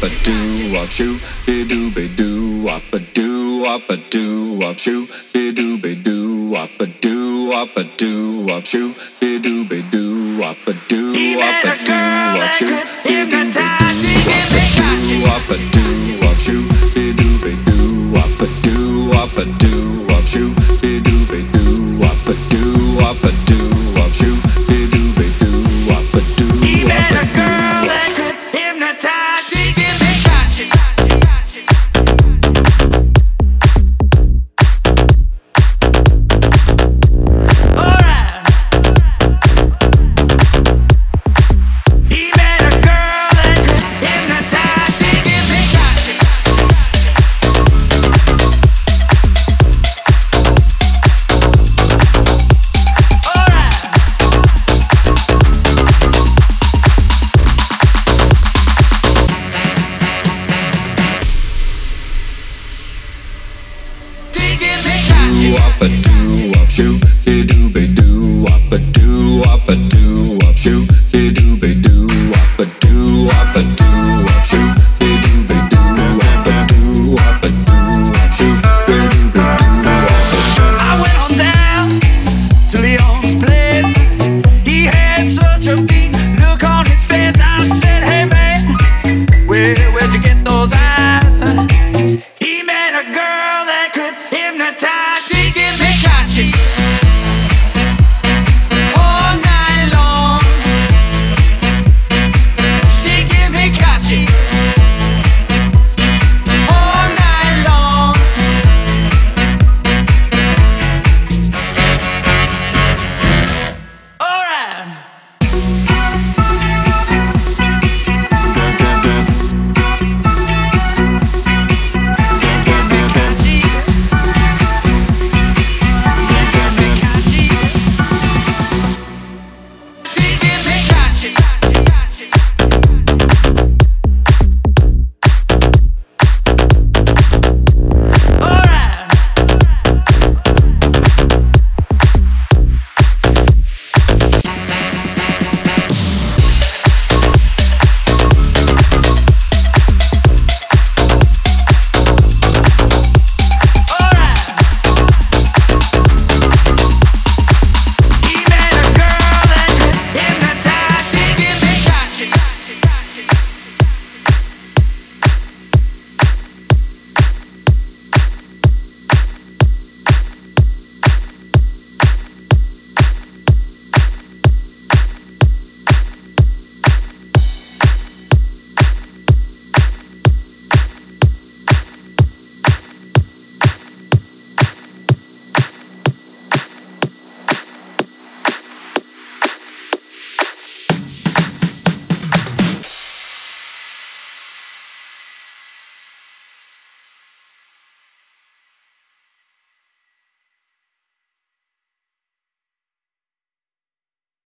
wop a doo wop shoo, be doo be doo wop a doo wop a doo wop shoo, be doo be doo wop a doo wop a doo wop shoo, be doo be doo wop a doo wop a doo wop shoo, be doo be doo wop a doo wop shoo, be doo be doo wop a doo wop a doo wop shoo, be doo be doo wop a doo wop a doo up a doo wop shoe, do be doo wop a doo wop a doo wop shoe.